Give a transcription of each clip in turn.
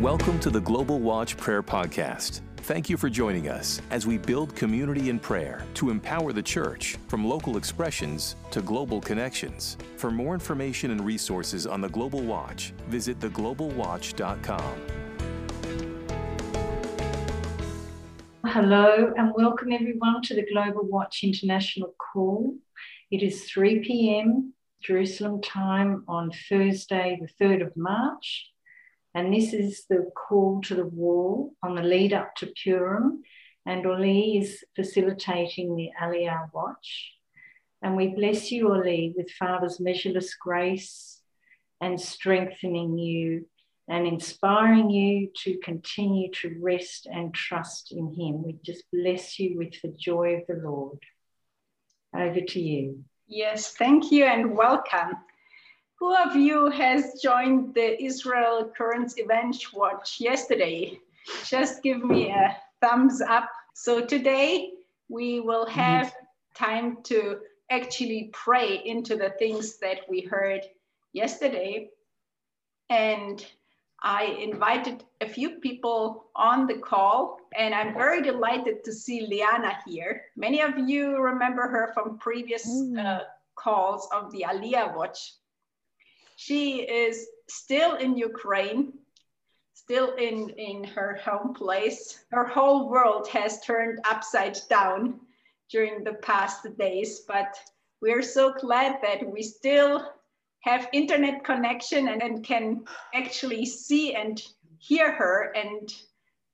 Welcome to the Global Watch Prayer Podcast. Thank you for joining us as we build community in prayer to empower the church from local expressions to global connections. For more information and resources on the Global Watch, visit theglobalwatch.com. Hello and welcome everyone to the Global Watch International call. It is 3 p.m. Jerusalem time on Thursday, the 3rd of March. And this is the call to the wall on the lead up to Purim. And Oli is facilitating the Aliyah Watch. And we bless you, Oli, with Father's measureless grace and strengthening you and inspiring you to continue to rest and trust in Him. We just bless you with the joy of the Lord. Over to you. Yes, thank you and welcome. Who of you has joined the Israel Current Event Watch yesterday? Just give me a thumbs up. So today we will mm-hmm. have time to actually pray into the things that we heard yesterday. And I invited a few people on the call, and I'm very delighted to see Liana here. Many of you remember her from previous mm. uh, calls of the Aliyah Watch. She is still in Ukraine, still in, in her home place. Her whole world has turned upside down during the past days, but we're so glad that we still have internet connection and, and can actually see and hear her. And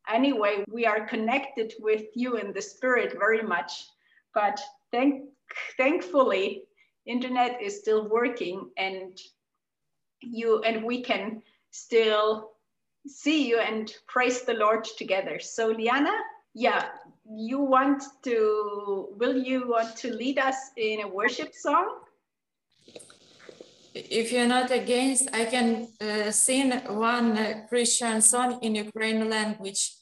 anyway, we are connected with you in the spirit very much. But thank, thankfully, internet is still working and you and we can still see you and praise the Lord together. So Liana, yeah, you want to, will you want to lead us in a worship song? If you're not against, I can uh, sing one uh, Christian song in Ukrainian language.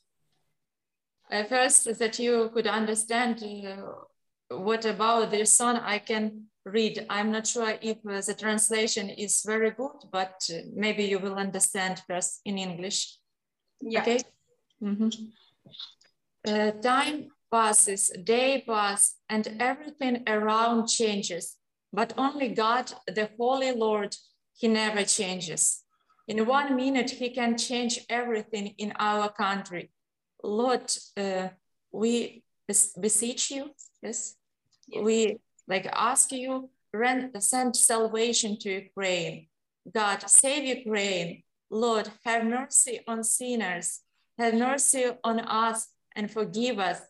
Uh, first, that you could understand uh, what about this song, I can read. I'm not sure if uh, the translation is very good, but uh, maybe you will understand first in English. Yeah. Okay. Mm -hmm. uh, time passes, day passes, and everything around changes, but only God, the Holy Lord, He never changes. In one minute, He can change everything in our country. Lord, uh, we beseech you, yes, yes. we like ask you, send salvation to Ukraine. God, save Ukraine. Lord, have mercy on sinners. Have mercy on us and forgive us.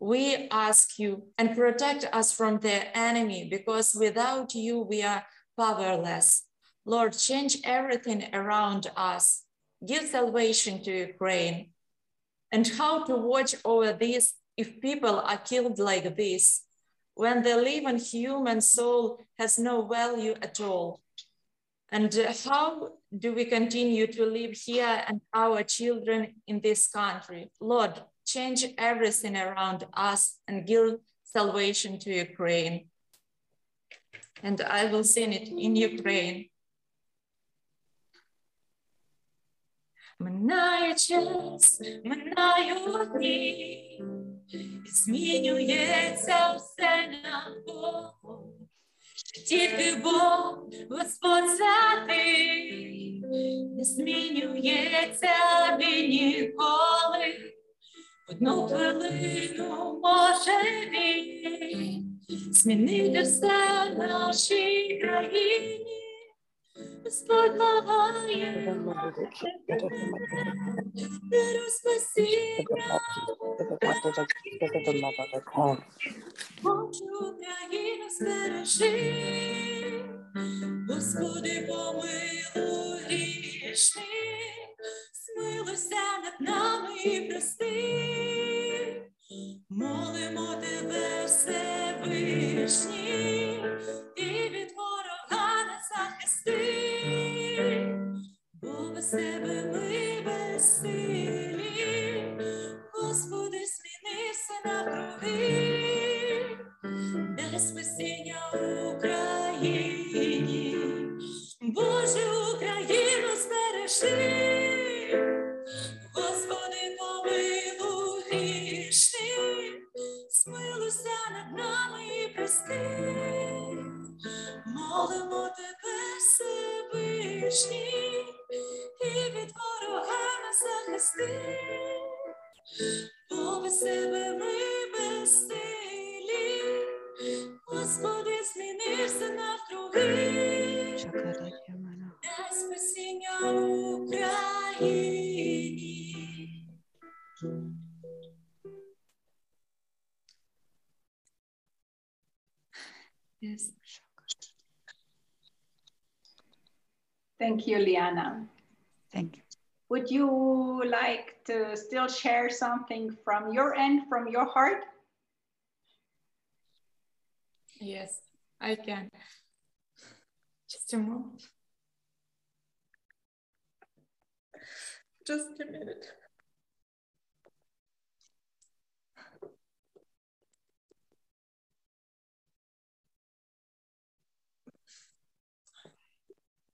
We ask you and protect us from the enemy because without you, we are powerless. Lord, change everything around us. Give salvation to Ukraine. And how to watch over this if people are killed like this? when the living human soul has no value at all? And how do we continue to live here and our children in this country? Lord, change everything around us and give salvation to Ukraine. And I will sing it in Ukraine. Минає час, минають дні, змінюється все навколо, тільки Бог Господь святий, не змінюється він ніколи, одну хвилину може він змінити все в нашій країні. Хочу Україну збережи, Господи, помилуй грішни, смилуйся над нами і прости, молимо тебе Yes. Thank you, Liana. Thank you. Would you like to still share something from your end, from your heart? Yes, I can. Just a moment. Just a minute.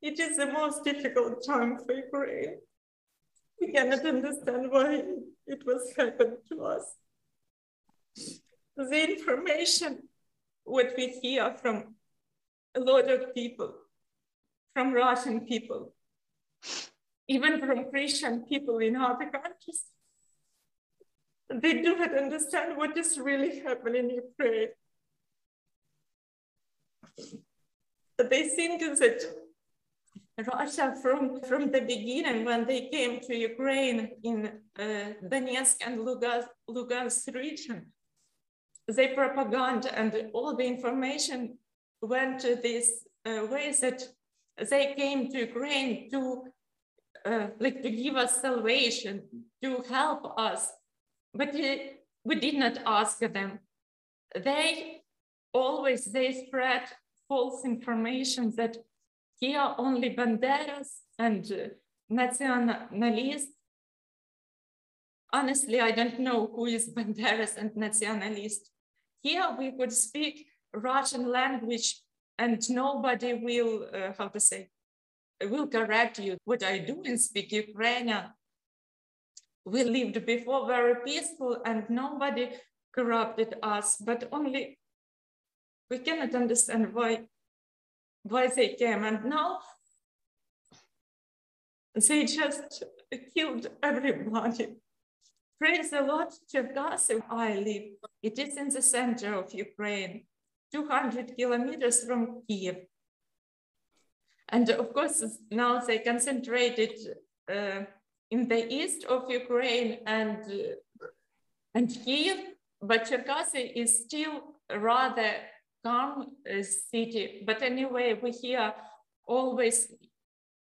It is the most difficult time for Ukraine. We cannot understand why it was happened to us. The information what we hear from a lot of people, from Russian people, even from Christian people in other countries, they do not understand what is really happening in Ukraine. They think that Russia from, from the beginning, when they came to Ukraine in uh, Donetsk and Lugansk, Lugansk region, their propaganda and all the information went to this uh, way that they came to Ukraine to uh, like to give us salvation, to help us, but we, we did not ask them. They always they spread false information that here only Banderas and uh, nationalists. Honestly, I don't know who is Banderas and nationalist. Here we could speak Russian language and nobody will, uh, how to say, will correct you. What I do and speak Ukrainian. We lived before very peaceful and nobody corrupted us, but only we cannot understand why why they came and now they just killed everybody. Praise the Lord, Cherkasy, I live. It is in the center of Ukraine, 200 kilometers from Kiev. And of course, now they concentrated uh, in the east of Ukraine and, uh, and Kiev, but Cherkasy is still rather calm uh, city. But anyway, we hear always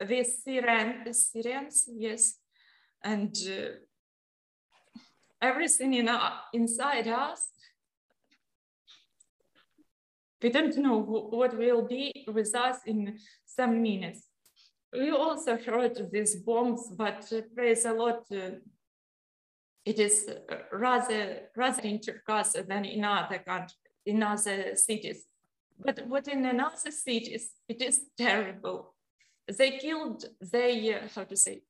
these siren, sirens, yes, and uh, everything in our, inside us. We don't know what will be with us in some minutes. We also heard these bombs, but uh, praise the Lord, uh, it is rather rather in Cherkasy than in other countries in other cities. But what in another cities, it is terrible. They killed, they, uh, how to say,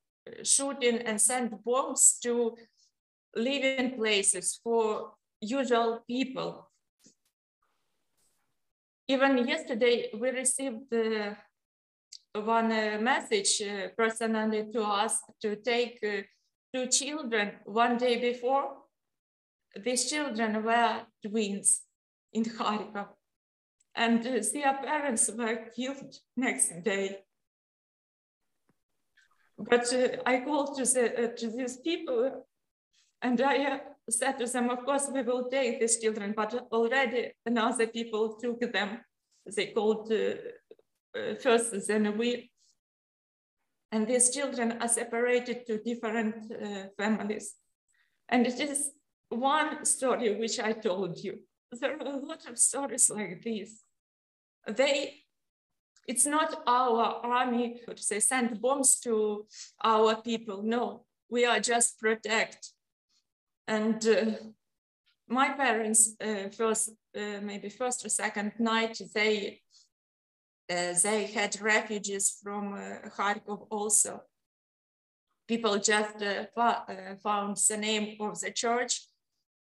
shooting and sent bombs to living places for usual people. Even yesterday, we received uh, one uh, message uh, personally to us to take uh, two children one day before. These children were twins in Kharkov. And uh, their parents were killed next day. But uh, I called to, the, uh, to these people and I uh, said to them, of course, we will take these children, but already another people took them. They called uh, uh, first, then we. And these children are separated to different families. And it is one story which I told you there are a lot of stories like this. They, it's not our army to say send bombs to our people. No, we are just protect. And uh, my parents, uh, first, uh, maybe first or second night, they uh, they had refugees from uh, Kharkov also. People just uh, found the name of the church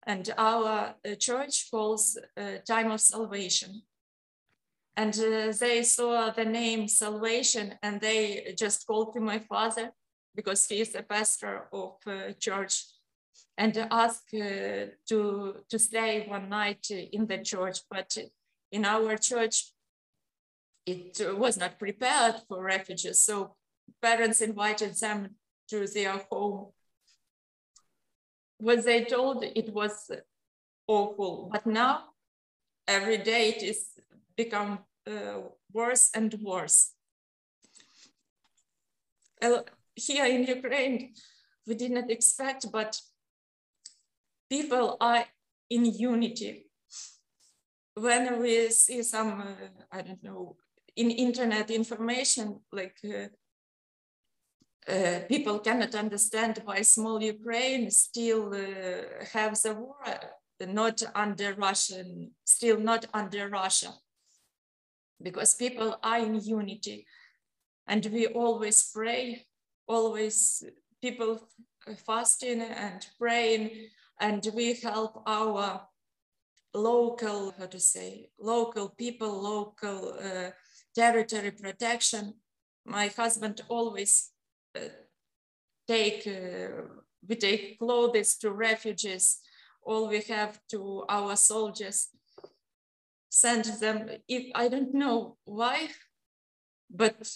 and our uh, church calls uh, time of salvation. And uh, they saw the name salvation and they just called to my father because he is a pastor of church and asked to, to stay one night in the church. But in our church, it was not prepared for refugees. So parents invited them to their home. What they told, it was awful. But now, every day it is become uh, worse and worse. Here in Ukraine, we did not expect, but people are in unity. When we see some, uh, I don't know, in internet information, like uh, people cannot understand why small Ukraine still uh, the war, not under Russian, still not under Russia, because people are in unity, and we always pray, always people fasting and praying and we help our local, how to say, local people, local uh, territory protection. My husband always take, uh, we take clothes to refugees, all we have to our soldiers, send them, if I don't know why, but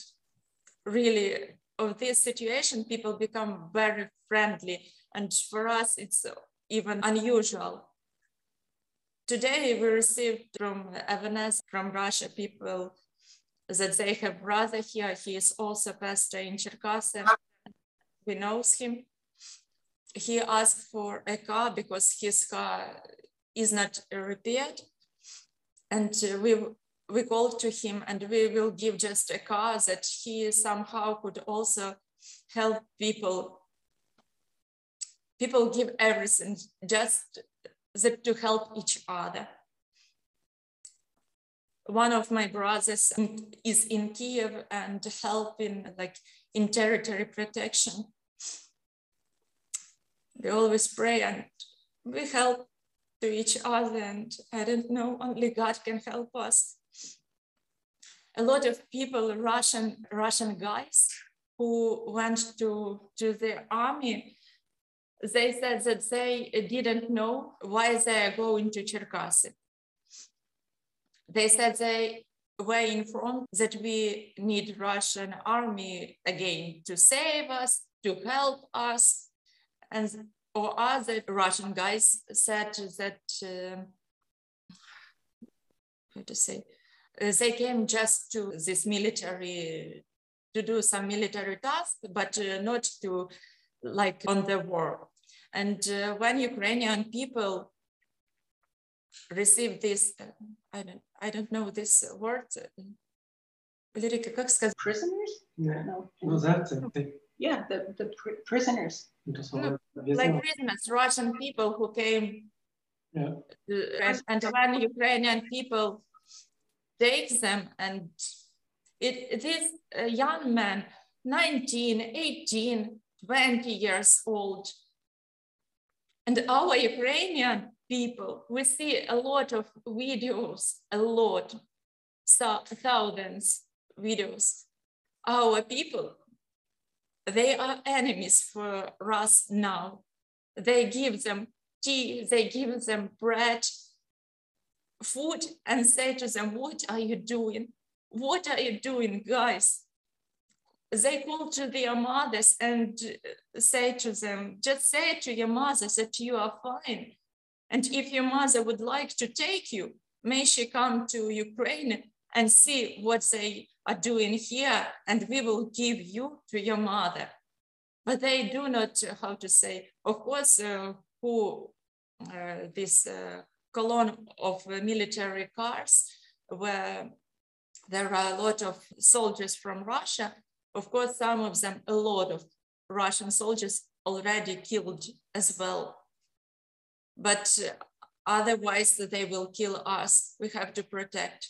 really of this situation, people become very friendly. And for us, it's even unusual. Today we received from Evanes from Russia people that they have brother here. He is also pastor in Cherkasy. We knows him. He asked for a car because his car is not repaired. And we, we called to him and we will give just a car that he somehow could also help people people give everything just that to help each other. One of my brothers is in Kiev and helping like in territory protection. We always pray and we help to each other and I don't know, only God can help us. A lot of people, Russian, Russian guys who went to, to the army they said that they didn't know why they are going to Cherkasy. They said they were informed that we need Russian army again to save us, to help us. And or other Russian guys said that, uh, how to say, they came just to this military, to do some military task, but uh, not to like on the war. And uh, when Ukrainian people received this, uh, I don't, I don't know this word, Лирика, как сказать? Prisoners? Yeah. No. No, that's it. They- Yeah, the, the pr- prisoners. это No, слово like объяснил. prisoners, Russian people who came, Yeah. to, and, and when Ukrainian people take them and it, this uh, young man, 19, 18, 20 years old, and our Ukrainian people, we see a lot of videos, a lot, so, thousands videos. Our people, they are enemies for us now. They give them tea, they give them bread, food, and say to them, What are you doing? What are you doing, guys? They call to their mothers and say to them, Just say to your mothers that you are fine. And if your mother would like to take you, may she come to Ukraine and see what they are doing here, and we will give you to your mother. But they do not, uh, how to say, of course, uh, who uh, this uh, column of uh, military cars where there are a lot of soldiers from Russia. Of course, some of them, a lot of Russian soldiers already killed as well. But otherwise, they will kill us. We have to protect.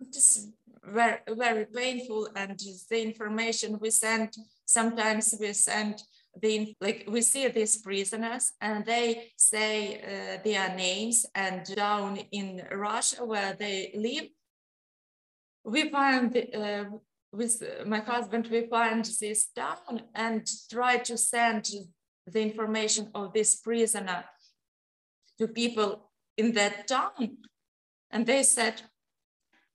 It is very, very painful, and the information we send, sometimes we send the, like we see these prisoners and they say uh, their names and down in Russia where they live, we find uh, with my husband, we find this town and try to send the information of this prisoner to people in that town. And they said,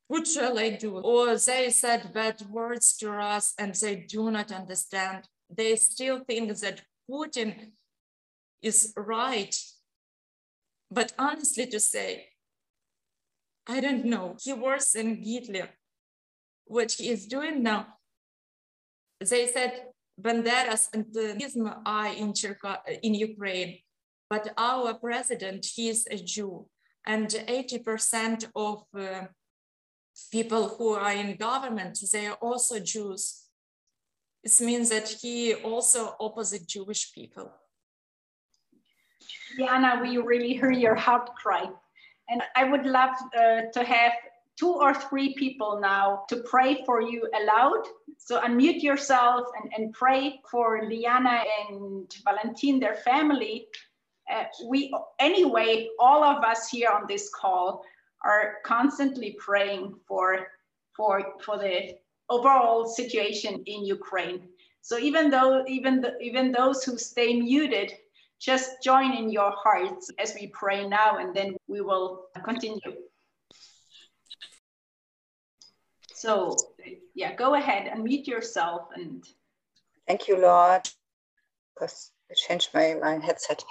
what shall I do? Or they said bad words to us and they do not understand. They still think that Putin is right. But honestly to say, I don't know. He worse than Hitler. What he is doing now, they said Banderas and Nazism are in, in Ukraine, but our president, he is a Jew, and 80% of uh, people who are in government, they are also Jews. This means that he also opposite Jewish people. Diana, we really hear your heart cry. And I would love uh, to have two or three people now to pray for you aloud. So unmute yourself and, and pray for Liana and Valentin, their family. Uh, we, anyway, all of us here on this call are constantly praying for, for, for the overall situation in Ukraine. So even though even the, even those who stay muted, just join in your hearts as we pray now, and then we will continue. So yeah, go ahead and mute yourself and. Thank you, Lord. Because I changed my, my headset.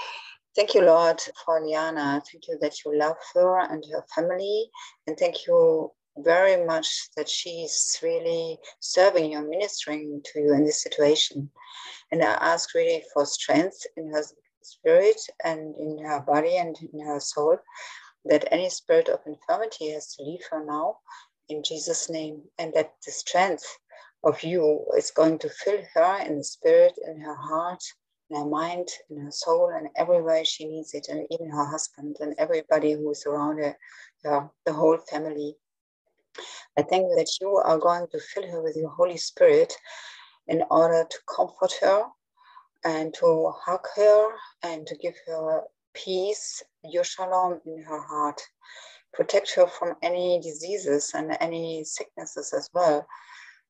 Thank you, Lord, for Liana. Thank you that you love her and her family. And thank you very much that she's really serving you, and ministering to you in this situation. And I ask really for strength in her spirit and in her body and in her soul, that any spirit of infirmity has to leave her now in Jesus' name, and that the strength of you is going to fill her in the spirit, in her heart, in her mind, in her soul, and everywhere she needs it, and even her husband and everybody who is around her, her the whole family. I think that you are going to fill her with your Holy Spirit in order to comfort her and to hug her and to give her peace, your shalom in her heart. Protect her from any diseases and any sicknesses as well.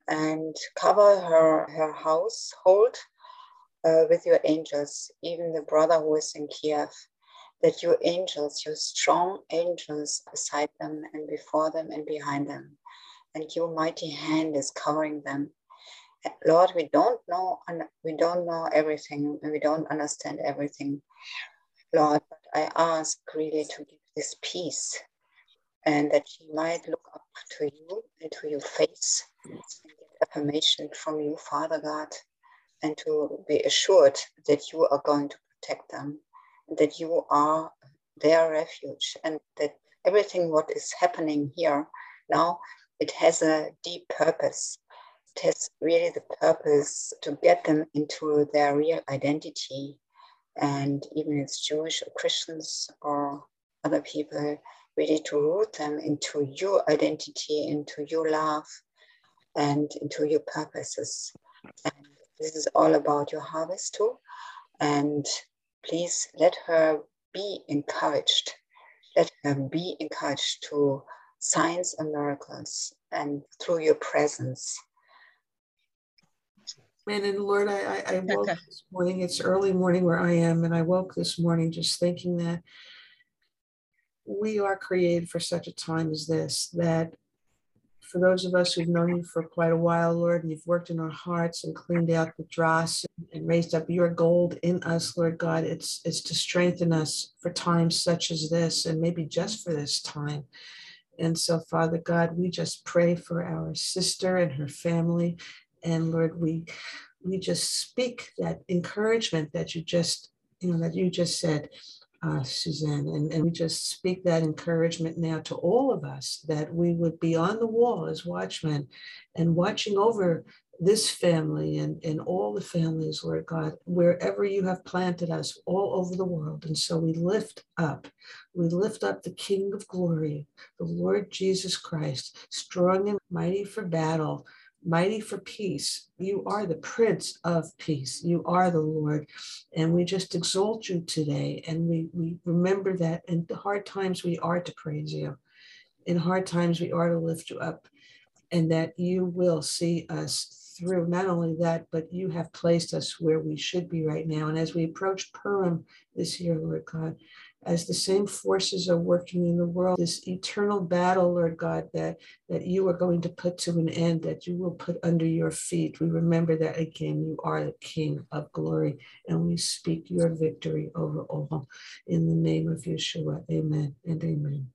And cover her, her household uh, with your angels, even the brother who is in Kiev, that your angels, your strong angels beside them and before them and behind them, and your mighty hand is covering them. Lord, we don't know, we don't know everything, and we don't understand everything, Lord. But I ask really to give this peace, and that she might look up to you and to your face, and get affirmation from you, Father God and to be assured that you are going to protect them, that you are their refuge, and that everything what is happening here now, it has a deep purpose. It has really the purpose to get them into their real identity. And even it's Jewish or Christians or other people, really to root them into your identity, into your love, and into your purposes. And this is all about your harvest too. And please let her be encouraged. Let her be encouraged to signs and miracles and through your presence. Man and Lord, I, I, woke this morning. It's early morning where I am, and I woke this morning just thinking that we are created for such a time as this, that for those of us who've known you for quite a while, Lord, and you've worked in our hearts and cleaned out the dross and raised up your gold in us, Lord God, it's it's to strengthen us for times such as this, and maybe just for this time. And so, Father God, we just pray for our sister and her family. And Lord, we we just speak that encouragement that you just, you know, that you just said uh, Suzanne. And, and we just speak that encouragement now to all of us that we would be on the wall as watchmen and watching over this family and, and all the families, Lord God, wherever you have planted us all over the world. And so we lift up, we lift up the King of glory, the Lord Jesus Christ, strong and mighty for battle mighty for peace. You are the Prince of Peace. You are the Lord. And we just exalt you today. And we, we remember that in the hard times we are to praise you. In hard times we are to lift you up. and that you will see us through. Not only that, but you have placed us where we should be right now. And as we approach Purim this year, Lord God, as the same forces are working in the world, this eternal battle, Lord God, that, that you are going to put to an end, that you will put under your feet. We remember that again, you are the King of glory, and we speak your victory over all. In the name of Yeshua, amen and amen.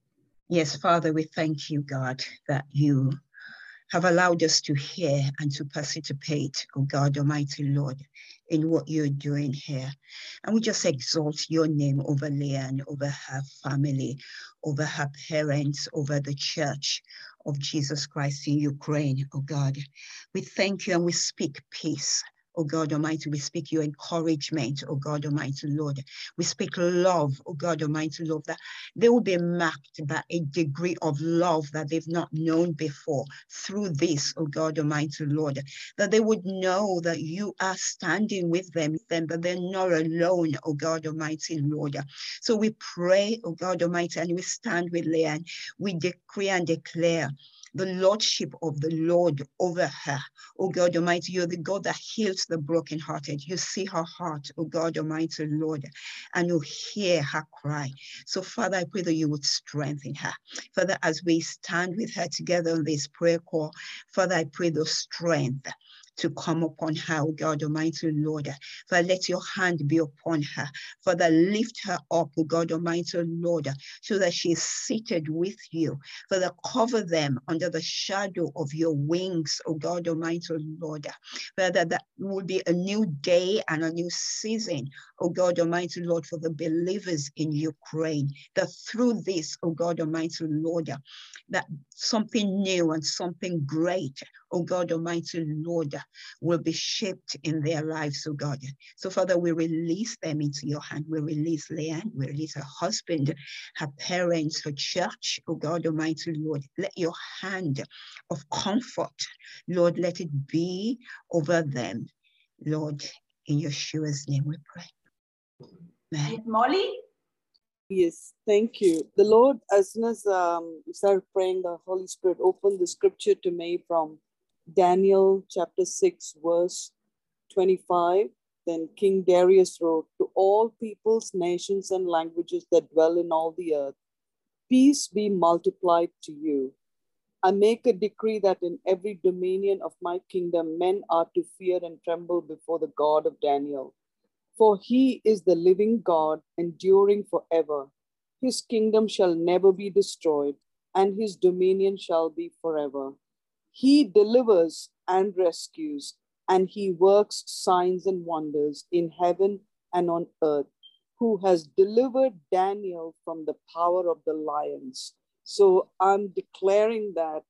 Yes, Father, we thank you, God, that you have allowed us to hear and to participate, oh God Almighty Lord, in what you're doing here. And we just exalt your name over Leanne, over her family, over her parents, over the church of Jesus Christ in Ukraine, oh God. We thank you and we speak peace God Almighty, we speak your encouragement, oh God Almighty Lord. We speak love, oh God Almighty Lord, that they will be marked by a degree of love that they've not known before through this, oh God Almighty Lord. That they would know that you are standing with them, them, but they're not alone, oh God Almighty Lord. So we pray, oh God Almighty, and we stand with Leanne. We decree and declare the lordship of the Lord over her. Oh God Almighty, you're the God that heals the brokenhearted. You see her heart, oh God Almighty Lord, and you hear her cry. So, Father, I pray that you would strengthen her. Father, as we stand with her together on this prayer call, Father, I pray the strength to come upon her, oh God Almighty Lord. Father, let your hand be upon her. Father, lift her up, oh God Almighty Lord, so that she is seated with you. Father, cover them under the shadow of your wings, oh God Almighty Lord. Father, that will be a new day and a new season, oh God Almighty Lord, for the believers in Ukraine. That through this, oh God Almighty Lord, that something new and something great, oh God Almighty Lord, will be shaped in their lives, oh God. So, Father, we release them into your hand. We release Leanne, we release her husband, her parents, her church, oh God Almighty Lord. Let your hand of comfort, Lord, let it be over them. Lord, in Yeshua's name we pray. Amen. Molly? Yes, thank you. The Lord, as soon as um, we started praying, the Holy Spirit opened the scripture to me from Daniel chapter 6, verse 25. Then King Darius wrote, To all peoples, nations, and languages that dwell in all the earth, peace be multiplied to you. I make a decree that in every dominion of my kingdom, men are to fear and tremble before the God of Daniel. For he is the living God, enduring forever. His kingdom shall never be destroyed, and his dominion shall be forever. He delivers and rescues, and he works signs and wonders in heaven and on earth, who has delivered Daniel from the power of the lions. So I'm declaring that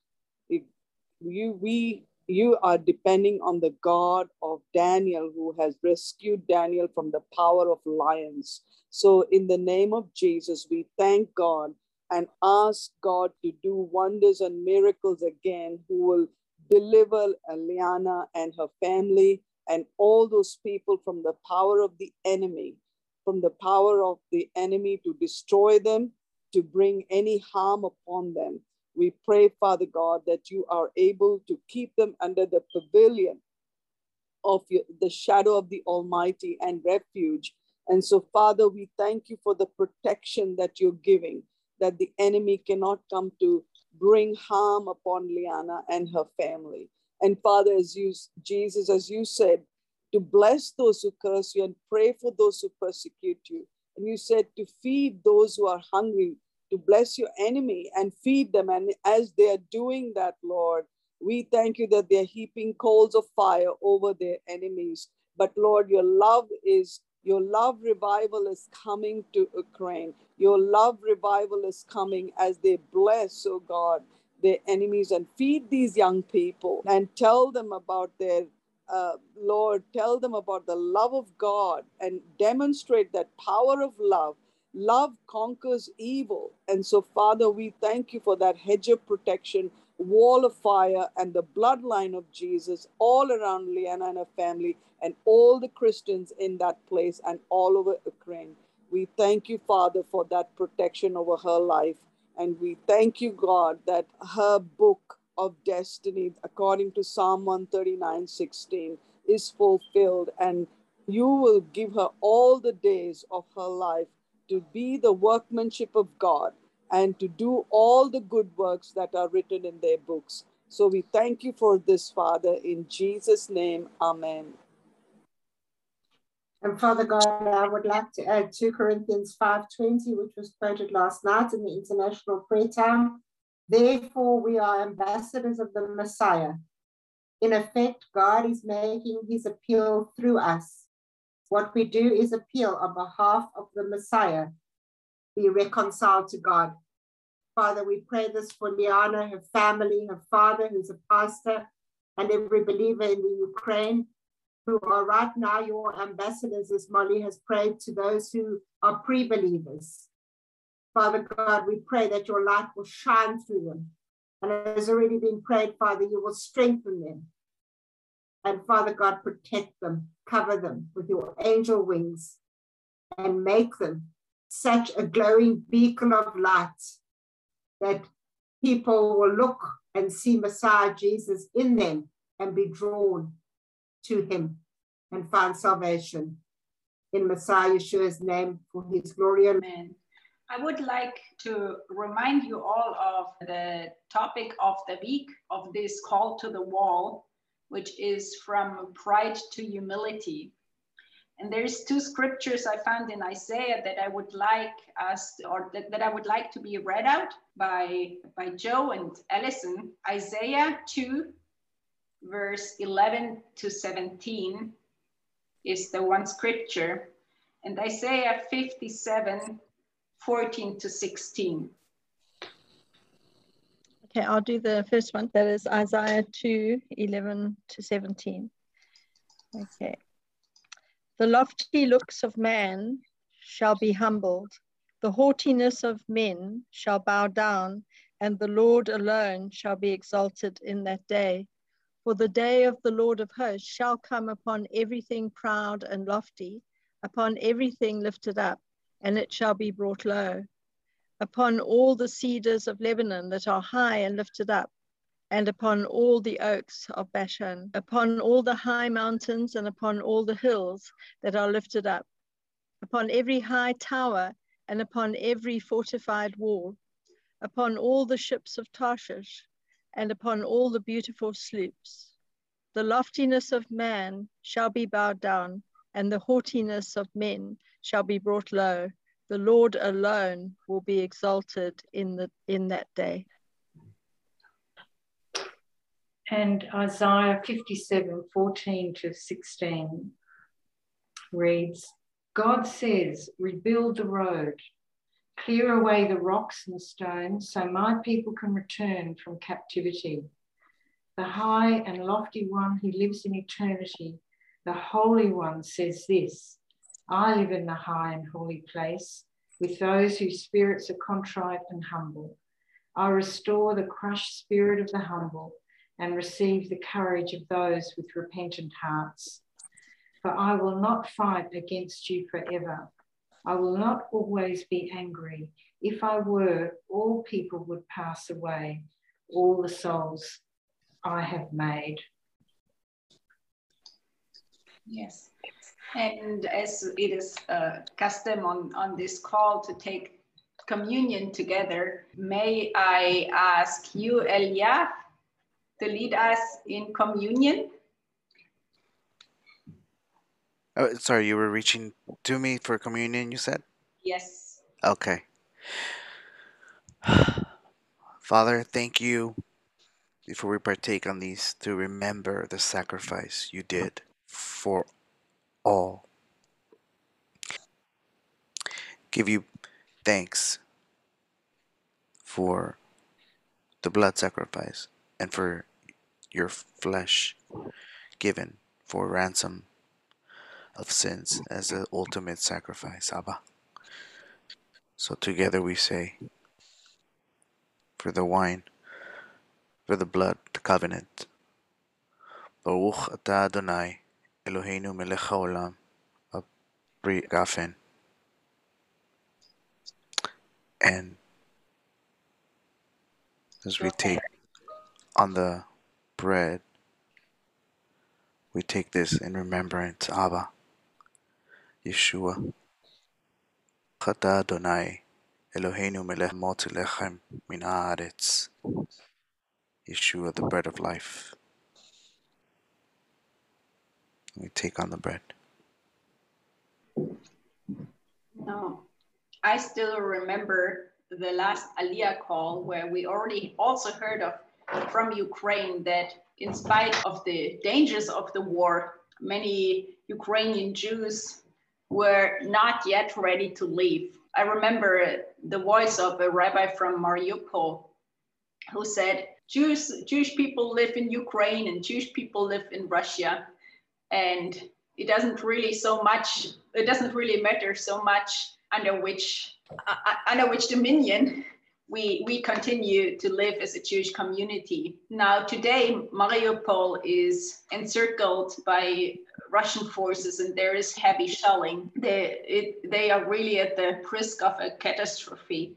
you, we, you are depending on the God of Daniel, who has rescued Daniel from the power of lions. So, in the name of Jesus, we thank God and ask God to do wonders and miracles again, who will deliver Eliana and her family and all those people from the power of the enemy, from the power of the enemy to destroy them, to bring any harm upon them. We pray, Father God, that you are able to keep them under the pavilion of your, the shadow of the Almighty and refuge. And so, Father, we thank you for the protection that you're giving that the enemy cannot come to bring harm upon Liana and her family. And Father, as you, Jesus, as you said, to bless those who curse you and pray for those who persecute you. And you said to feed those who are hungry, to bless your enemy and feed them. And as they are doing that, Lord, we thank you that they're heaping coals of fire over their enemies. But Lord, your love is your love revival is coming to Ukraine. Your love revival is coming as they bless, oh God, their enemies and feed these young people and tell them about their uh, Lord, tell them about the love of God and demonstrate that power of love. Love conquers evil. And so, Father, we thank you for that hedge of protection, wall of fire, and the bloodline of Jesus all around Leanna and her family and all the Christians in that place and all over Ukraine. We thank you, Father, for that protection over her life. And we thank you, God, that her book of destiny, according to Psalm 139 16, is fulfilled, and you will give her all the days of her life to be the workmanship of God and to do all the good works that are written in their books. So we thank you for this, Father, in Jesus' name. Amen. And Father God, I would like to add 2 Corinthians 5:20, which was quoted last night in the international prayer time. Therefore, we are ambassadors of the Messiah. In effect, God is making his appeal through us. What we do is appeal on behalf of the Messiah, be reconciled to God. Father, we pray this for Liana, her family, her father, who's a pastor, and every believer in the Ukraine who are right now your ambassadors, as Molly has prayed to those who are pre believers. Father God, we pray that your light will shine through them. And it has already been prayed, Father, you will strengthen them. And Father God, protect them, cover them with your angel wings, and make them such a glowing beacon of light that people will look and see Messiah Jesus in them and be drawn to him and find salvation in Messiah Yeshua's name for his glory. Amen. I would like to remind you all of the topic of the week of this call to the wall, which is from pride to humility. And there's two scriptures I found in Isaiah that I would like us, or that, that I would like to be read out by, by Joe and Ellison. Isaiah 2, verse 11 to 17 is the one scripture, and Isaiah 57, 14 to 16. Okay, I'll do the first one. That is Isaiah 2, 11 to 17. Okay. The lofty looks of man shall be humbled, the haughtiness of men shall bow down, and the Lord alone shall be exalted in that day. For the day of the Lord of hosts shall come upon everything proud and lofty, upon everything lifted up, and it shall be brought low. Upon all the cedars of Lebanon that are high and lifted up, and upon all the oaks of Bashan, upon all the high mountains and upon all the hills that are lifted up, upon every high tower and upon every fortified wall, upon all the ships of Tarshish, and upon all the beautiful sloops. The loftiness of man shall be bowed down, and the haughtiness of men shall be brought low. The Lord alone will be exalted in, the, in that day. And Isaiah 57 14 to 16 reads God says, Rebuild the road, Clear away the rocks and stones so my people can return from captivity. The high and lofty one who lives in eternity, the Holy One says this I live in the high and holy place with those whose spirits are contrite and humble. I restore the crushed spirit of the humble and receive the courage of those with repentant hearts. For I will not fight against you forever I will not always be angry. If I were, all people would pass away, all the souls I have made. Yes. And as it is uh, custom on, on this call to take communion together, may I ask you, Elia, to lead us in communion? Oh, sorry, you were reaching to me for communion, you said? Yes. Okay. Father, thank you before we partake on these to remember the sacrifice you did for all. Give you thanks for the blood sacrifice and for your flesh given for ransom of sins as the ultimate sacrifice, Abba. So together we say, for the wine, for the blood, the covenant. Baruch atah Adonai, Eloheinu melech haolam, Pri Gafen. And as we take on the bread, we take this in remembrance, Abba, Yeshua. Chata Adonai, Eloheinu melech mot lechem min haaretz. Yeshua, the bread of life. We take on the bread. No, I still remember the last Aliyah call where we already also heard of from Ukraine that in spite of the dangers of the war, many Ukrainian Jews were not yet ready to leave. I remember the voice of a rabbi from Mariupol who said, Jews, Jewish people live in Ukraine and Jewish people live in Russia. And it doesn't really so much, it doesn't really matter so much under which, uh, under which dominion we, we continue to live as a Jewish community. Now, today, Mariupol is encircled by Russian forces and there is heavy shelling. They, it, they are really at the risk of a catastrophe,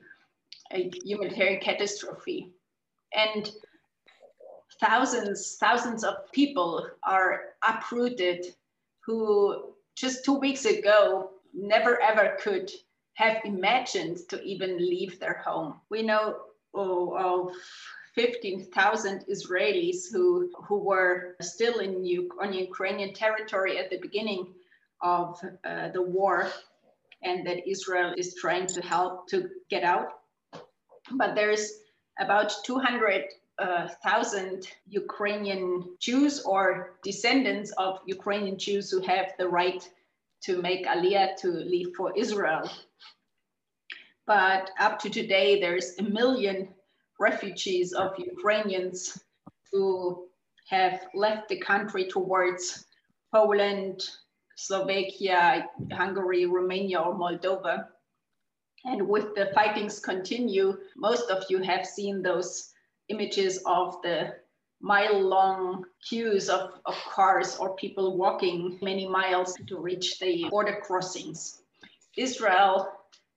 a humanitarian catastrophe. And thousands, thousands of people are uprooted who just two weeks ago never ever could have imagined to even leave their home. We know oh, of 15,000 Israelis who, who were still in on Ukrainian territory at the beginning of uh, the war and that Israel is trying to help to get out. But there's about 200,000 uh, Ukrainian Jews or descendants of Ukrainian Jews who have the right to make Aliyah to leave for Israel. But up to today, there's a million refugees of Ukrainians who have left the country towards Poland, Slovakia, Hungary, Romania, or Moldova. And with the fightings continue, most of you have seen those images of the mile long queues of, of cars or people walking many miles to reach the border crossings. Israel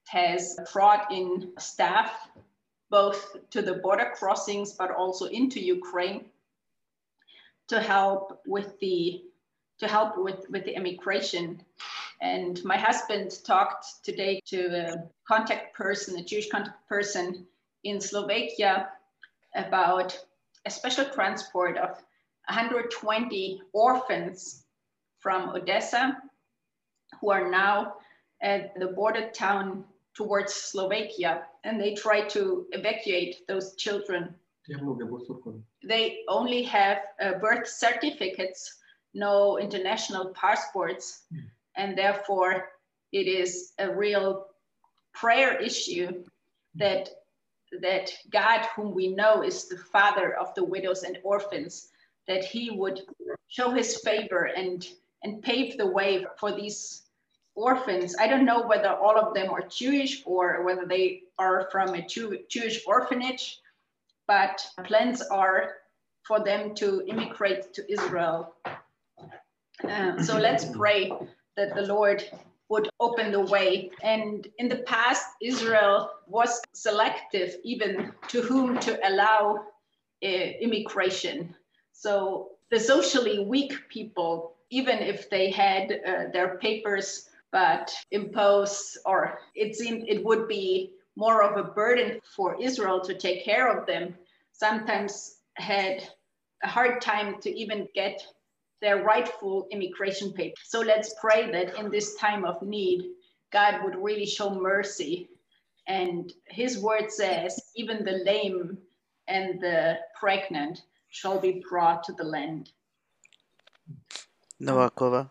has brought in staff both to the border crossings but also into Ukraine to help with the to help with, with the immigration. And my husband talked today to a contact person, a Jewish contact person in Slovakia about a special transport of 120 orphans from Odessa who are now at the border town towards Slovakia and they try to evacuate those children. They only have uh, birth certificates, no international passports, and therefore it is a real prayer issue that that God, whom we know is the father of the widows and orphans, that he would show his favor and and pave the way for these orphans. I don't know whether all of them are Jewish or whether they are from a Jew, Jewish orphanage, but plans are for them to immigrate to Israel. Uh, so let's pray that the Lord would open the way. And in the past, Israel was selective even to whom to allow uh, immigration. So the socially weak people, even if they had uh, their papers but impose or it seemed it would be more of a burden for Israel to take care of them, sometimes had a hard time to even get their rightful immigration papers. So let's pray that in this time of need, God would really show mercy. And his word says, even the lame and the pregnant shall be brought to the land. Novakova.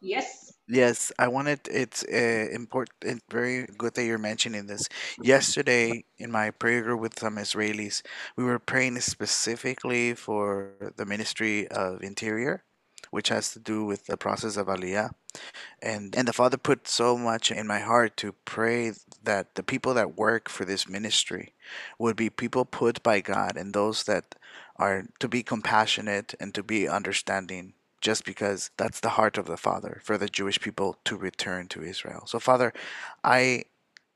Yes. Yes, I wanted it's uh, important, very good that you're mentioning this. Yesterday, in my prayer group with some Israelis, we were praying specifically for the Ministry of Interior, which has to do with the process of Aliyah. And, and the Father put so much in my heart to pray that the people that work for this ministry would be people put by God and those that are to be compassionate and to be understanding just because that's the heart of the Father for the Jewish people to return to Israel. So, Father, I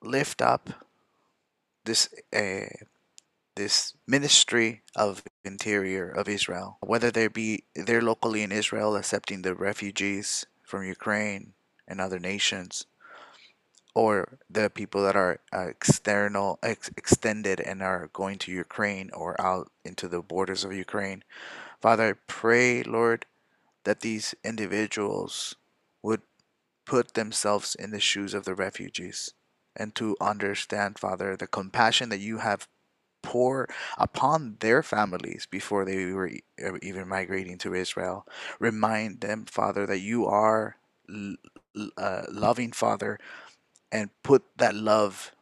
lift up this uh, this ministry of interior of Israel, whether they be they're locally in Israel accepting the refugees from Ukraine and other nations, or the people that are uh, external ex- extended and are going to Ukraine or out into the borders of Ukraine. Father, I pray, Lord, that these individuals would put themselves in the shoes of the refugees and to understand, Father, the compassion that you have pour upon their families before they were uh, even migrating to Israel. Remind them, Father, that you are a loving Father and put that love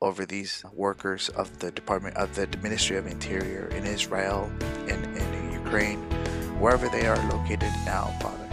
over these workers of the Department of the Ministry of Interior in Israel and in Ukraine, wherever they are located now, Father.